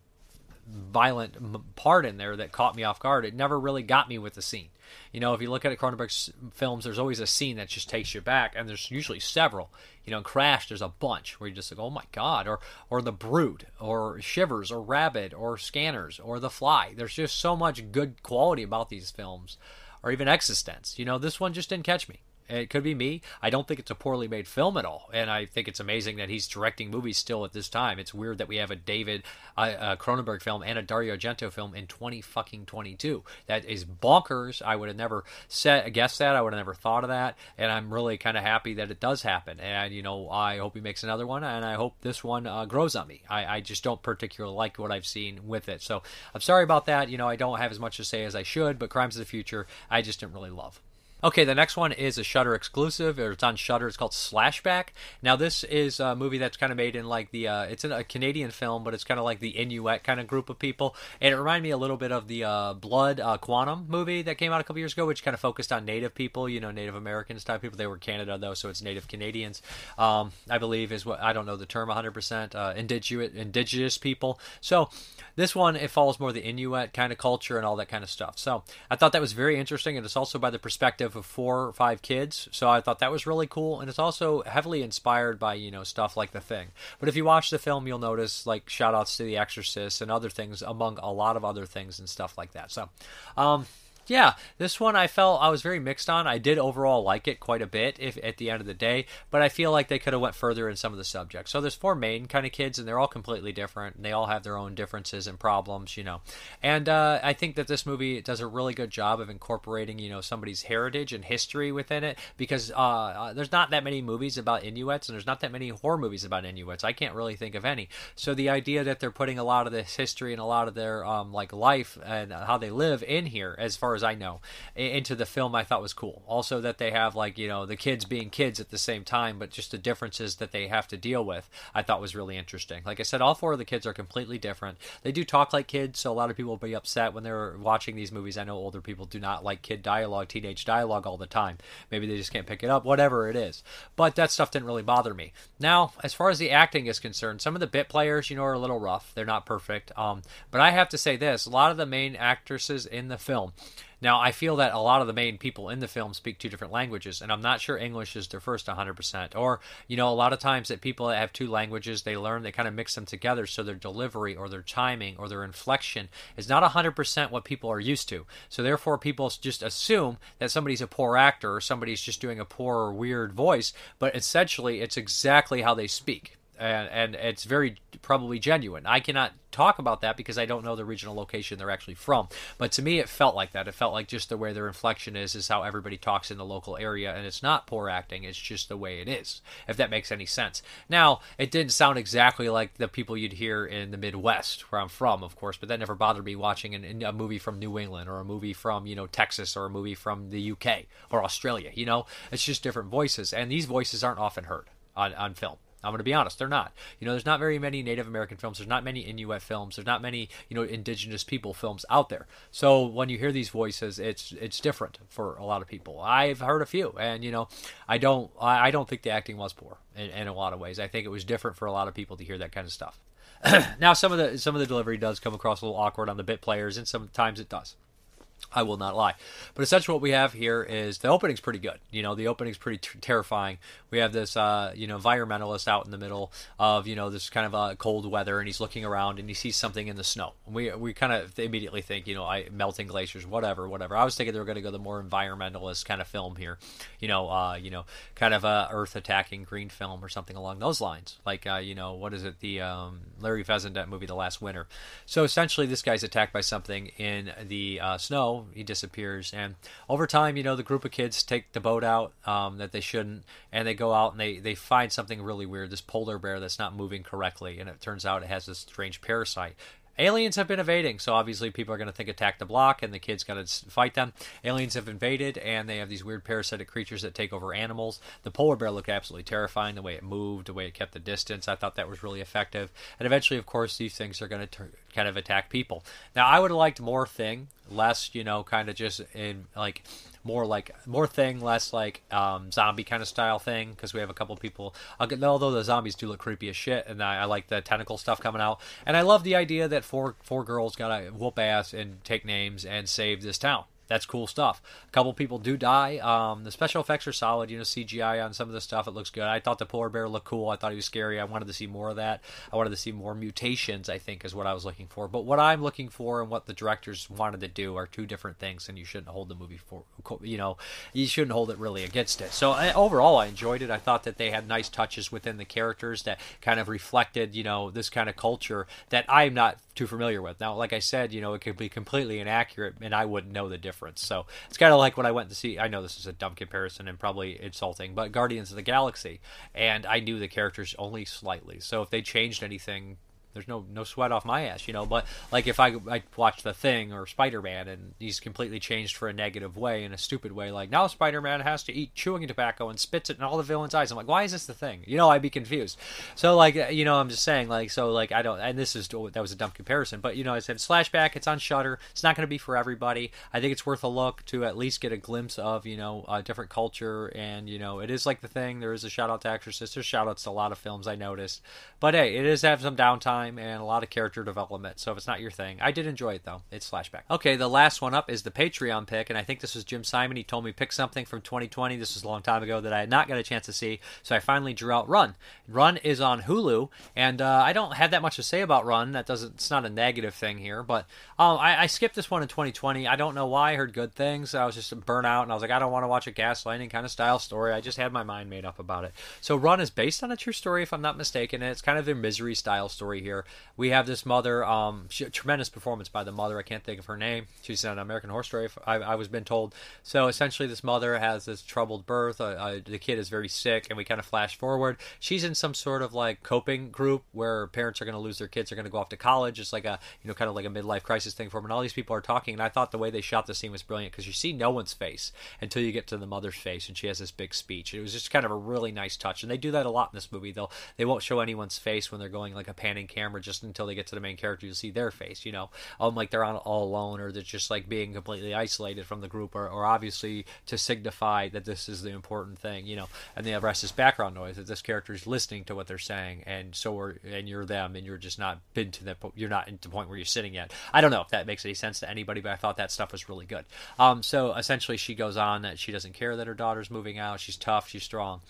violent part in there that caught me off guard. It never really got me with the scene. You know, if you look at Cronenberg's films, there's always a scene that just takes you back, and there's usually several. You know, in Crash, there's a bunch where you just like, oh my god, or or The Brood, or Shivers, or Rabid, or Scanners, or The Fly. There's just so much good quality about these films, or even eXistenZ. You know, this one just didn't catch me It could be me. I don't think it's a poorly made film at all, and I think it's amazing that he's directing movies still at this time. It's weird that we have a David uh, Cronenberg film and a Dario Argento film in 20 fucking 22. That is bonkers. I would have never said guessed that. I would have never thought of that, and I'm really kind of happy that it does happen. And you know, I hope he makes another one, and I hope this one uh, grows on me. I, I just don't particularly like what I've seen with it, so I'm sorry about that. You know, I don't have as much to say as I should, but Crimes of the Future, I just didn't really love. Okay, the next one is a Shudder exclusive. It's on Shudder. It's called Slashback. Now, this is a movie that's kind of made in like the. Uh, it's a Canadian film, but it's kind of like the Inuit kind of group of people, and it reminded me a little bit of the uh, Blood uh, Quantum movie that came out a couple years ago, which kind of focused on Native people. You know, Native Americans type people. They were Canada though, so it's Native Canadians. Um, I believe is what I don't know the term 100. percent uh, Indigenous indigenous people. So this one it follows more the Inuit kind of culture and all that kind of stuff. So I thought that was very interesting, and it's also by the perspective of four or five kids. So I thought that was really cool. And it's also heavily inspired by, you know, stuff like The Thing. But if you watch the film, you'll notice like shout outs to The Exorcist and other things among a lot of other things and stuff like that. So, um, yeah, this one I felt I was very mixed on. I did overall like it quite a bit if at the end of the day, but I feel like they could have went further in some of the subjects. So there's four main kind of kids and they're all completely different and they all have their own differences and problems, you know. And uh, I think that this movie does a really good job of incorporating, you know, somebody's heritage and history within it because uh, uh, there's not that many movies about Inuits and there's not that many horror movies about Inuits. I can't really think of any. So the idea that they're putting a lot of this history and a lot of their um, like life and how they live in here as far as as I know, into the film I thought was cool. Also, that they have like you know the kids being kids at the same time, but just the differences that they have to deal with, I thought was really interesting. Like I said, all four of the kids are completely different. They do talk like kids, so a lot of people will be upset when they're watching these movies. I know older people do not like kid dialogue, teenage dialogue all the time. Maybe they just can't pick it up, whatever it is. But that stuff didn't really bother me. Now, as far as the acting is concerned, some of the bit players, you know, are a little rough. They're not perfect. Um, but I have to say this: a lot of the main actresses in the film now, I feel that a lot of the main people in the film speak two different languages, and I'm not sure English is their first 100%. Or, you know, a lot of times that people that have two languages, they learn, they kind of mix them together so their delivery or their timing or their inflection is not 100% what people are used to. So, therefore, people just assume that somebody's a poor actor or somebody's just doing a poor or weird voice, but essentially it's exactly how they speak and, and it's very probably genuine. I cannot talk about that because I don't know the regional location they're actually from. But to me, it felt like that. It felt like just the way their inflection is is how everybody talks in the local area, and it's not poor acting. It's just the way it is. If that makes any sense. Now, it didn't sound exactly like the people you'd hear in the Midwest, where I'm from, of course. But that never bothered me watching an, a movie from New England or a movie from you know Texas or a movie from the UK or Australia. You know, it's just different voices, and these voices aren't often heard on on film. I'm going to be honest, they're not. You know, there's not very many Native American films. There's not many Inuit films. There's not many, you know, indigenous people films out there. So when you hear these voices, it's it's different for a lot of people. I've heard a few, and you know, I don't I don't think the acting was poor in, in a lot of ways. I think it was different for a lot of people to hear that kind of stuff. now, some of the some of the delivery does come across a little awkward on the bit players, and sometimes it does. I will not lie. But essentially, what we have here is the opening's pretty good. You know, the opening's pretty t- terrifying. We have this, uh, you know, environmentalist out in the middle of, you know, this kind of uh, cold weather, and he's looking around and he sees something in the snow. And we we kind of immediately think, you know, I, melting glaciers, whatever, whatever. I was thinking they were going to go the more environmentalist kind of film here, you know, uh, you know, kind of a Earth attacking green film or something along those lines. Like, uh, you know, what is it, the um, Larry Fessenden movie, The Last Winter. So essentially, this guy's attacked by something in the uh, snow he disappears. And over time, you know, the group of kids take the boat out um, that they shouldn't, and they go out and they, they find something really weird this polar bear that's not moving correctly. And it turns out it has this strange parasite aliens have been invading, so obviously people are going to think attack the block, and the kids got to fight them. Aliens have invaded, and they have these weird parasitic creatures that take over animals. The polar bear looked absolutely terrifying, the way it moved, the way it kept the distance. I thought that was really effective. And eventually, of course, these things are going to kind of attack people. Now, I would have liked more thing, less, you know, kind of just in like more like more thing, less like um, zombie kind of style thing because we have a couple people. Although the zombies do look creepy as shit, and I, I, like the tentacle stuff coming out, and I love the idea that four four girls gotta whoop ass and take names and save this town that's cool stuff. A couple people do die. Um, the special effects are solid. You know, CGI on some of the stuff it looks good. I thought the polar bear looked cool. I thought he was scary. I wanted to see more of that. I wanted to see more mutations. I think is what I was looking for. But what I'm looking for and what the directors wanted to do are two different things, and you shouldn't hold the movie for. You know, you shouldn't hold it really against it. So I, overall, I enjoyed it. I thought that they had nice touches within the characters that kind of reflected, you know, this kind of culture that I'm not too familiar with. Now, like I said, you know, it could be completely inaccurate, and I wouldn't know the difference. So it's kind of like when I went to see. I know this is a dumb comparison and probably insulting, but Guardians of the Galaxy, and I knew the characters only slightly. So if they changed anything there's no no sweat off my ass, you know. But like if I I watch The Thing or Spider Man and he's completely changed for a negative way in a stupid way, like now Spider Man has to eat chewing tobacco and spits it in all the villains' eyes. I'm like, why is this the thing? You know, I'd be confused. So like uh, you know, I'm just saying like so like I don't and this is oh, that was a dumb comparison, but you know I said Slash/Back. It's on Shudder, It's not going to be for everybody. I think it's worth a look to at least get a glimpse of you know a different culture and you know it is like the thing. There is a shout out to Exorcist. There's shout outs to a lot of films I noticed, but hey, it is have some downtime and a lot of character development. So if it's not your thing, I did enjoy it though. It's Slash/Back. Okay, the last one up is the Patreon pick, and I think this was Jim Simon. He told me pick something from 2020. This was a long time ago that I had not got a chance to see, so I finally drew out Run. Run is on Hulu, and uh, I don't have that much to say about Run. That doesn't. It's not a negative thing here, but um, I, I, skipped this one in 2020. I don't know why. I heard good things. I was just burnt out, and I was like, I don't want to watch a gaslighting kind of style story. I just had my mind made up about it. So Run is based on a true story, if I'm not mistaken. And it's kind of their misery style story here. We have this mother. Um, she, tremendous performance by the mother. I can't think of her name. She's an American Horror Story. I, I was been told. So essentially, this mother has this troubled birth. Uh, uh, the kid is very sick, and we kind of flash forward. She's in some sort of like coping group where parents are going to lose their kids. Are going to go off to college. It's like a you know kind of like a midlife crisis thing for them. And all these people are talking. And I thought the way they shot the scene was brilliant because you see no one's face until you get to the mother's face, and she has this big speech. It was just kind of a really nice touch, and they do that a lot in this movie. They'll they won't show anyone's face when they're going like a panning camera just until they get to the main character. You'll see their face, you know, um, like they're on all alone or they're just like being completely isolated from the group, or, or obviously to signify that this is the important thing, you know. And the rest is background noise that this character is listening to what they're saying, and so are and you're them, and you're just not been to that. You're not into the point where you're sitting yet. I don't know if that makes any sense to anybody, but I thought that stuff was really good. Um, so essentially, she goes on that she doesn't care that her daughter's moving out. She's tough. She's strong.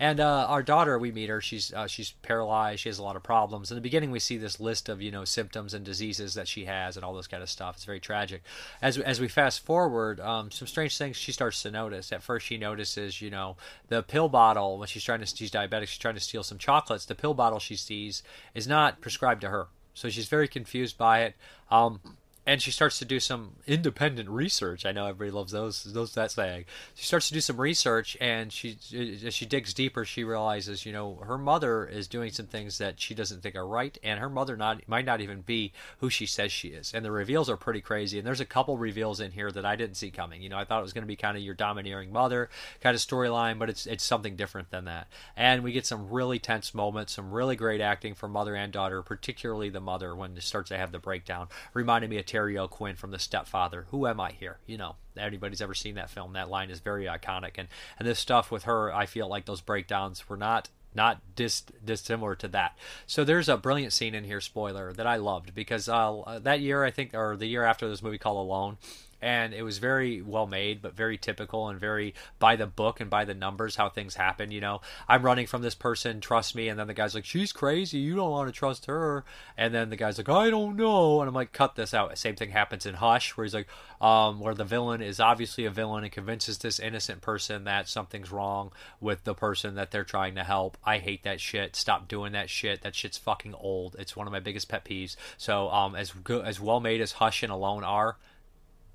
And uh, our daughter, we meet her. She's uh, she's paralyzed. She has a lot of problems. In the beginning, we see this list of you know symptoms and diseases that she has and all this kind of stuff. It's very tragic. As as we fast forward, um, some strange things she starts to notice. At first, she notices you know the pill bottle when she's trying to she's diabetic. She's trying to steal some chocolates. The pill bottle she sees is not prescribed to her, so she's very confused by it. Um, and she starts to do some independent research. I know everybody loves those those that saying. She starts to do some research, and she as she digs deeper, she realizes, you know, her mother is doing some things that she doesn't think are right, and her mother not might not even be who she says she is. And the reveals are pretty crazy. And there's a couple reveals in here that I didn't see coming. You know, I thought it was going to be kind of your domineering mother kind of storyline, but it's it's something different than that. And we get some really tense moments, some really great acting from mother and daughter, particularly the mother when it starts to have the breakdown. Reminded me of Terry O'Quinn from The Stepfather. Who am I here? You know, anybody's ever seen that film, that line is very iconic. And and this stuff with her, I feel like those breakdowns were not not dis- dissimilar to that. So there's a brilliant scene in here, spoiler, that I loved because uh, that year I think, or the year after this movie called Alone, and it was very well made but very typical and very by the book and by the numbers how things happen you know. I'm running from this person trust me. And then the guy's like she's crazy. You don't want to trust her. And then the guy's like i don't know. And i'm like cut this out. Same thing happens in hush where he's like um, where the villain is obviously a villain and convinces this innocent person that something's wrong with the person that they're trying to help. I hate that shit. Stop doing that shit. That shit's fucking old. It's one of my biggest pet peeves. So um, as good as well made as hush and alone are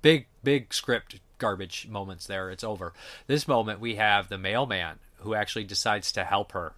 big big script garbage moments there. It's over. This moment we have the mailman who actually decides to help her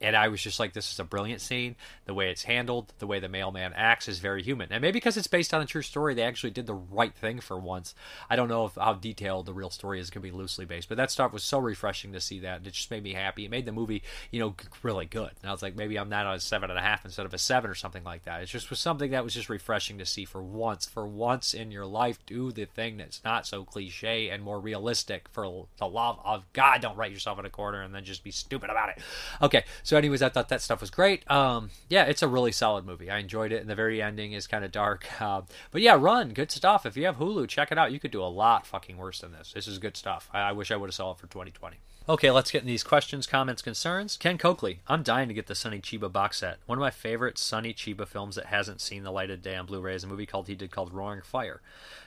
and I was just like, this is a brilliant scene. The way it's handled, the way the mailman acts is very human. And maybe because it's based on a true story, they actually did the right thing for once. I don't know if how detailed the real story is going to be loosely based, but that stuff was so refreshing to see that. It just made me happy. It made the movie, you know, really good. And I was like, maybe I'm not on a seven and a half instead of a seven or something like that. It just was something that was just refreshing to see for once. For once in your life, do the thing that's not so cliche and more realistic. For the love of God, don't write yourself in a corner and then just be stupid about it. Okay, So, anyways, I thought that stuff was great. Um, yeah, it's a really solid movie. I enjoyed it, and the very ending is kind of dark. Uh, but yeah, Run, good stuff. If you have Hulu, check it out. You could do a lot fucking worse than this. This is good stuff. I, I wish I would have saw it for 2020. Okay, let's get in these questions, comments, concerns. Ken Coakley, I'm dying to get the Sonny Chiba box set. One of my favorite Sonny Chiba films that hasn't seen the light of day on Blu-ray is a movie called he did called Roaring Fire.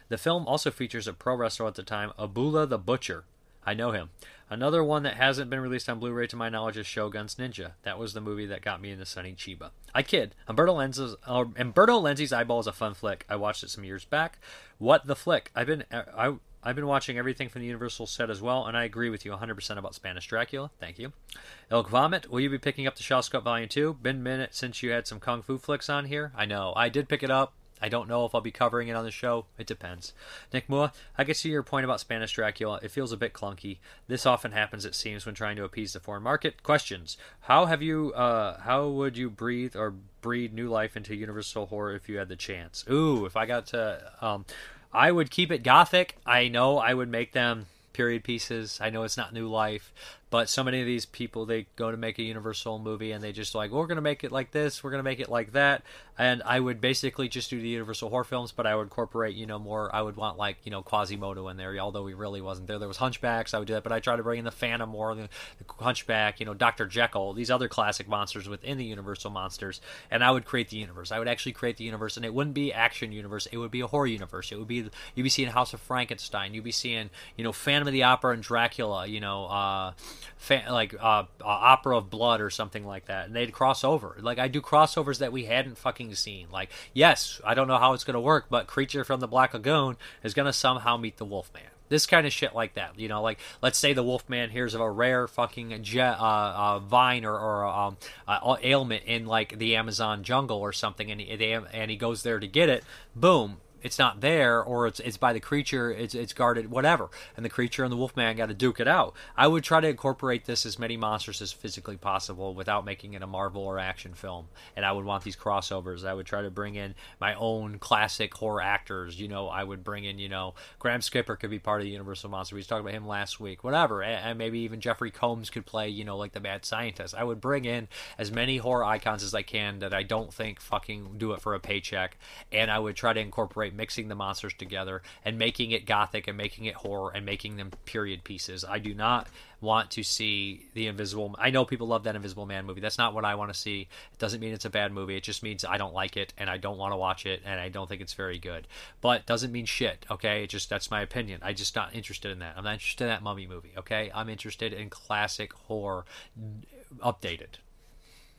The film also features a pro wrestler at the time, Abdullah the Butcher. I know him. Another one that hasn't been released on Blu-ray to my knowledge is Shogun's Ninja. That was the movie that got me into Sonny Chiba. I kid. Umberto Lenzi's, uh, Umberto Lenzi's Eyeball is a fun flick. I watched it some years back. What the flick? I've been I I've been watching everything from the Universal set as well, and I agree with you 100% about Spanish Dracula. Thank you. Elk Vomit, will you be picking up the Shell Volume 2? Been a minute since you had some Kung Fu flicks on here. I know. I did pick it up. I don't know if I'll be covering it on the show. It depends. Nick Mua, I can see your point about Spanish Dracula. It feels a bit clunky. This often happens, it seems, when trying to appease the foreign market. Questions: How have you? Uh, how would you breathe or breathe new life into Universal horror if you had the chance? Ooh, if I got to, um, I would keep it gothic. I know I would make them period pieces. I know it's not new life, but so many of these people they go to make a Universal movie and they just like we're gonna make it like this, we're gonna make it like that, and I would basically just do the Universal horror films, but I would incorporate you know more. I would want like you know Quasimodo in there, although he really wasn't there. There was Hunchbacks, I would do that, but I try to bring in the Phantom more, the, the Hunchback, you know Doctor Jekyll, these other classic monsters within the Universal monsters, and I would create the universe. I would actually create the universe, and it wouldn't be action universe. It would be a horror universe. It would be you'd be seeing House of Frankenstein, you'd be seeing you know Phantom of the Opera and Dracula, you know. Uh, fan, like uh, uh, Opera of Blood or something like that, and they'd cross over. Like I do crossovers that we hadn't fucking seen. Like yes, I don't know how it's gonna work, but Creature from the Black Lagoon is gonna somehow meet the Wolfman. This kind of shit like that, you know, like let's say the Wolfman hears of a rare fucking jet, uh, uh, vine or, or um, uh, ailment in like the Amazon jungle or something, and he, and he goes there to get it. Boom, it's not there or it's it's by the creature it's it's guarded whatever. And the creature and the wolfman got to duke it out. I would try to incorporate this as many monsters as physically possible without making it a marvel or action film. And i would want these crossovers. I would try to bring in my own classic horror actors. You know i would bring in you know graham skipper could be part of the universal monster. We talking about him last week whatever. And, and maybe even jeffrey combs could play you know like the mad scientist. I would bring in as many horror icons as i can that i don't think fucking do it for a paycheck. And i would try to incorporate mixing the monsters together and making it gothic and making it horror and making them period pieces. I do not want to see the Invisible. I know people love that Invisible Man movie. That's not what I want to see. It doesn't mean it's a bad movie. It just means I don't like it and I don't want to watch it and I don't think it's very good. But doesn't mean shit. Okay, it just that's my opinion. I just not interested in that. I'm not interested in that Mummy movie. Okay, I'm interested in classic horror updated.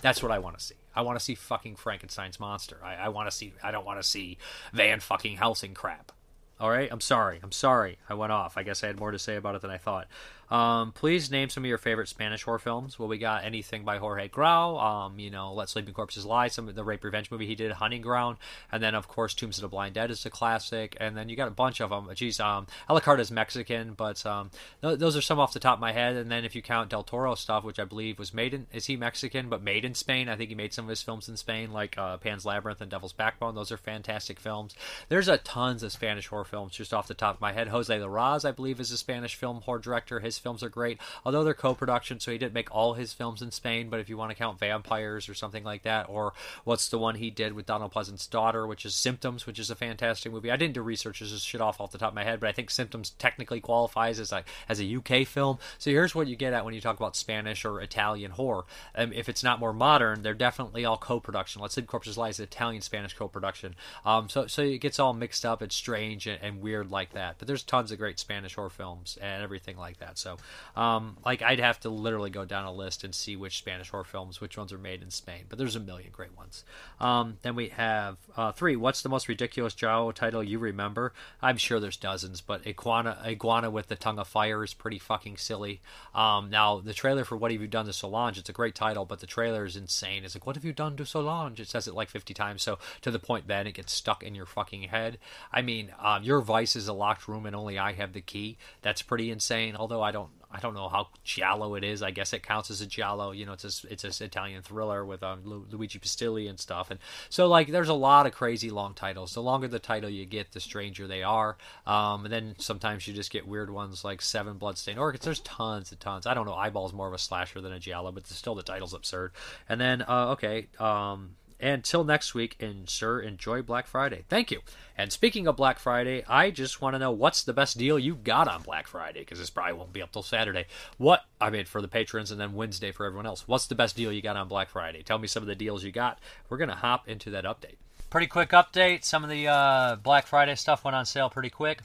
That's what I want to see. I want to see fucking Frankenstein's monster. I, I want to see. I don't want to see Van fucking Helsing crap. All right. I'm sorry. I'm sorry. I went off. I guess I had more to say about it than I thought. Um, please name some of your favorite Spanish horror films. Well, we got anything by Jorge Grau. Um, you know, Let Sleeping Corpses Lie, some of the rape revenge movie he did, Hunting Ground, and then of course Tombs of the Blind Dead is a classic. And then you got a bunch of them. Geez, um, Alucarda is Mexican, but um, th- those are some off the top of my head. And then if you count Del Toro stuff, which I believe was made in, is he Mexican but made in Spain? I think he made some of his films in Spain, like uh, Pan's Labyrinth and Devil's Backbone. Those are fantastic films. There's a tons of Spanish horror films just off the top of my head. Jose Larraz, I believe, is a Spanish film horror director. His films are great although they're co-production, so he didn't make all his films in Spain. But if you want to count Vampyres or something like that, or what's the one he did with Donald Pleasence's daughter, which is Symptoms, which is a fantastic movie. I didn't do research; this is shit off off the top of my head, but I think Symptoms technically qualifies as a as a UK film. So here's what you get at when you talk about Spanish or Italian horror. Um, if it's not more modern, they're definitely all co-production. Let's say Corpses Lie is Italian Spanish co-production. Um, so so it gets all mixed up. It's strange and, and, weird like that. But there's tons of great Spanish horror films and everything like that. So um, like I'd have to literally go down a list and see which Spanish horror films, which ones are made in Spain. But there's a million great ones. Um, then we have uh, three. What's the most ridiculous giallo title you remember? I'm sure there's dozens, but iguana, iguana with the tongue of fire is pretty fucking silly. Um, now the trailer for What Have You Done to Solange? It's a great title, but the trailer is insane. It's like What have you done to Solange? It says it like 50 times, so to the point then it gets stuck in your fucking head. I mean, um, your vice is a locked room and only I have the key. That's pretty insane. Although I don't I don't know how giallo it is. I guess it counts as a giallo. You know, it's a, it's an Italian thriller with um, Lu- Luigi Pistilli and stuff. And so like, there's a lot of crazy long titles. The longer the title you get, the stranger they are. Um, and then sometimes you just get weird ones like Seven Bloodstained Orchids. There's tons and tons. I don't know. Eyeball's more of a slasher than a giallo, but still the title's absurd. And then uh, okay. Um, until next week, and sir, enjoy Black Friday. Thank you. And speaking of Black Friday, I just want to know what's the best deal you got on Black Friday because this probably won't be up till Saturday. What I mean for the patrons, and then Wednesday for everyone else. What's the best deal you got on Black Friday? Tell me some of the deals you got. We're gonna hop into that update. Pretty quick update. Some of the uh, Black Friday stuff went on sale pretty quick.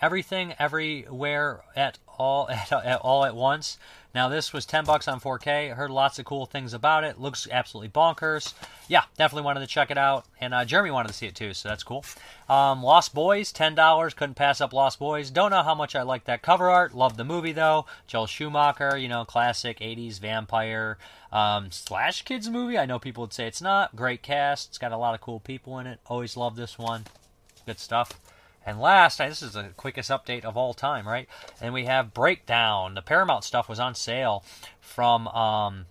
Everything, everywhere, at all, at, at all at once. Now this was 10 bucks on 4K. heard lots of cool things about it. Looks absolutely bonkers. Yeah, definitely wanted to check it out. And uh, Jeremy wanted to see it too, so that's cool. Um, Lost Boys, $10. Couldn't pass up Lost Boys. Don't know how much I like that cover art. Love the movie though. Joel Schumacher, you know, classic 80s vampire um, slash kids movie. I know people would say it's not. Great cast. It's got a lot of cool people in it. Always love this one. Good stuff. And last, this is the quickest update of all time, right? And we have Breakdown. The Paramount stuff was on sale from um,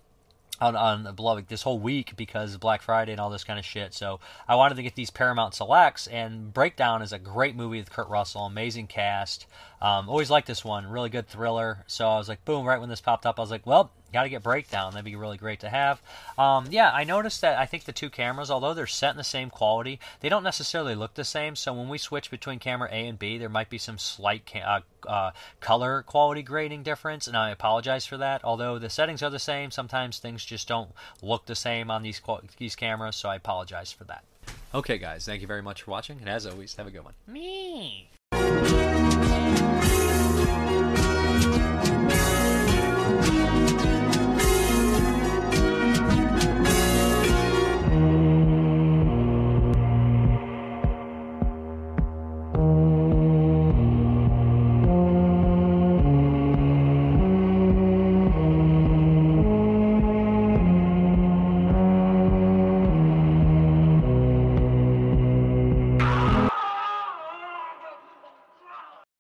on, on like this whole week because Black Friday and all this kind of shit. So I wanted to get these Paramount Selects, and Breakdown is a great movie with Kurt Russell, amazing cast. Um, always liked this one, really good thriller. So I was like, boom, right when this popped up, I was like, well, got to get Breakdown. That'd be really great to have. Um, yeah, I noticed that I think the two cameras, although they're set in the same quality, they don't necessarily look the same. So when we switch between camera A and B, there might be some slight ca- uh, uh, color quality grading difference, and I apologize for that. Although the settings are the same, sometimes things just don't look the same on these these cameras, so I apologize for that. Okay, guys, thank you very much for watching, and as always, have a good one. Me. Bye.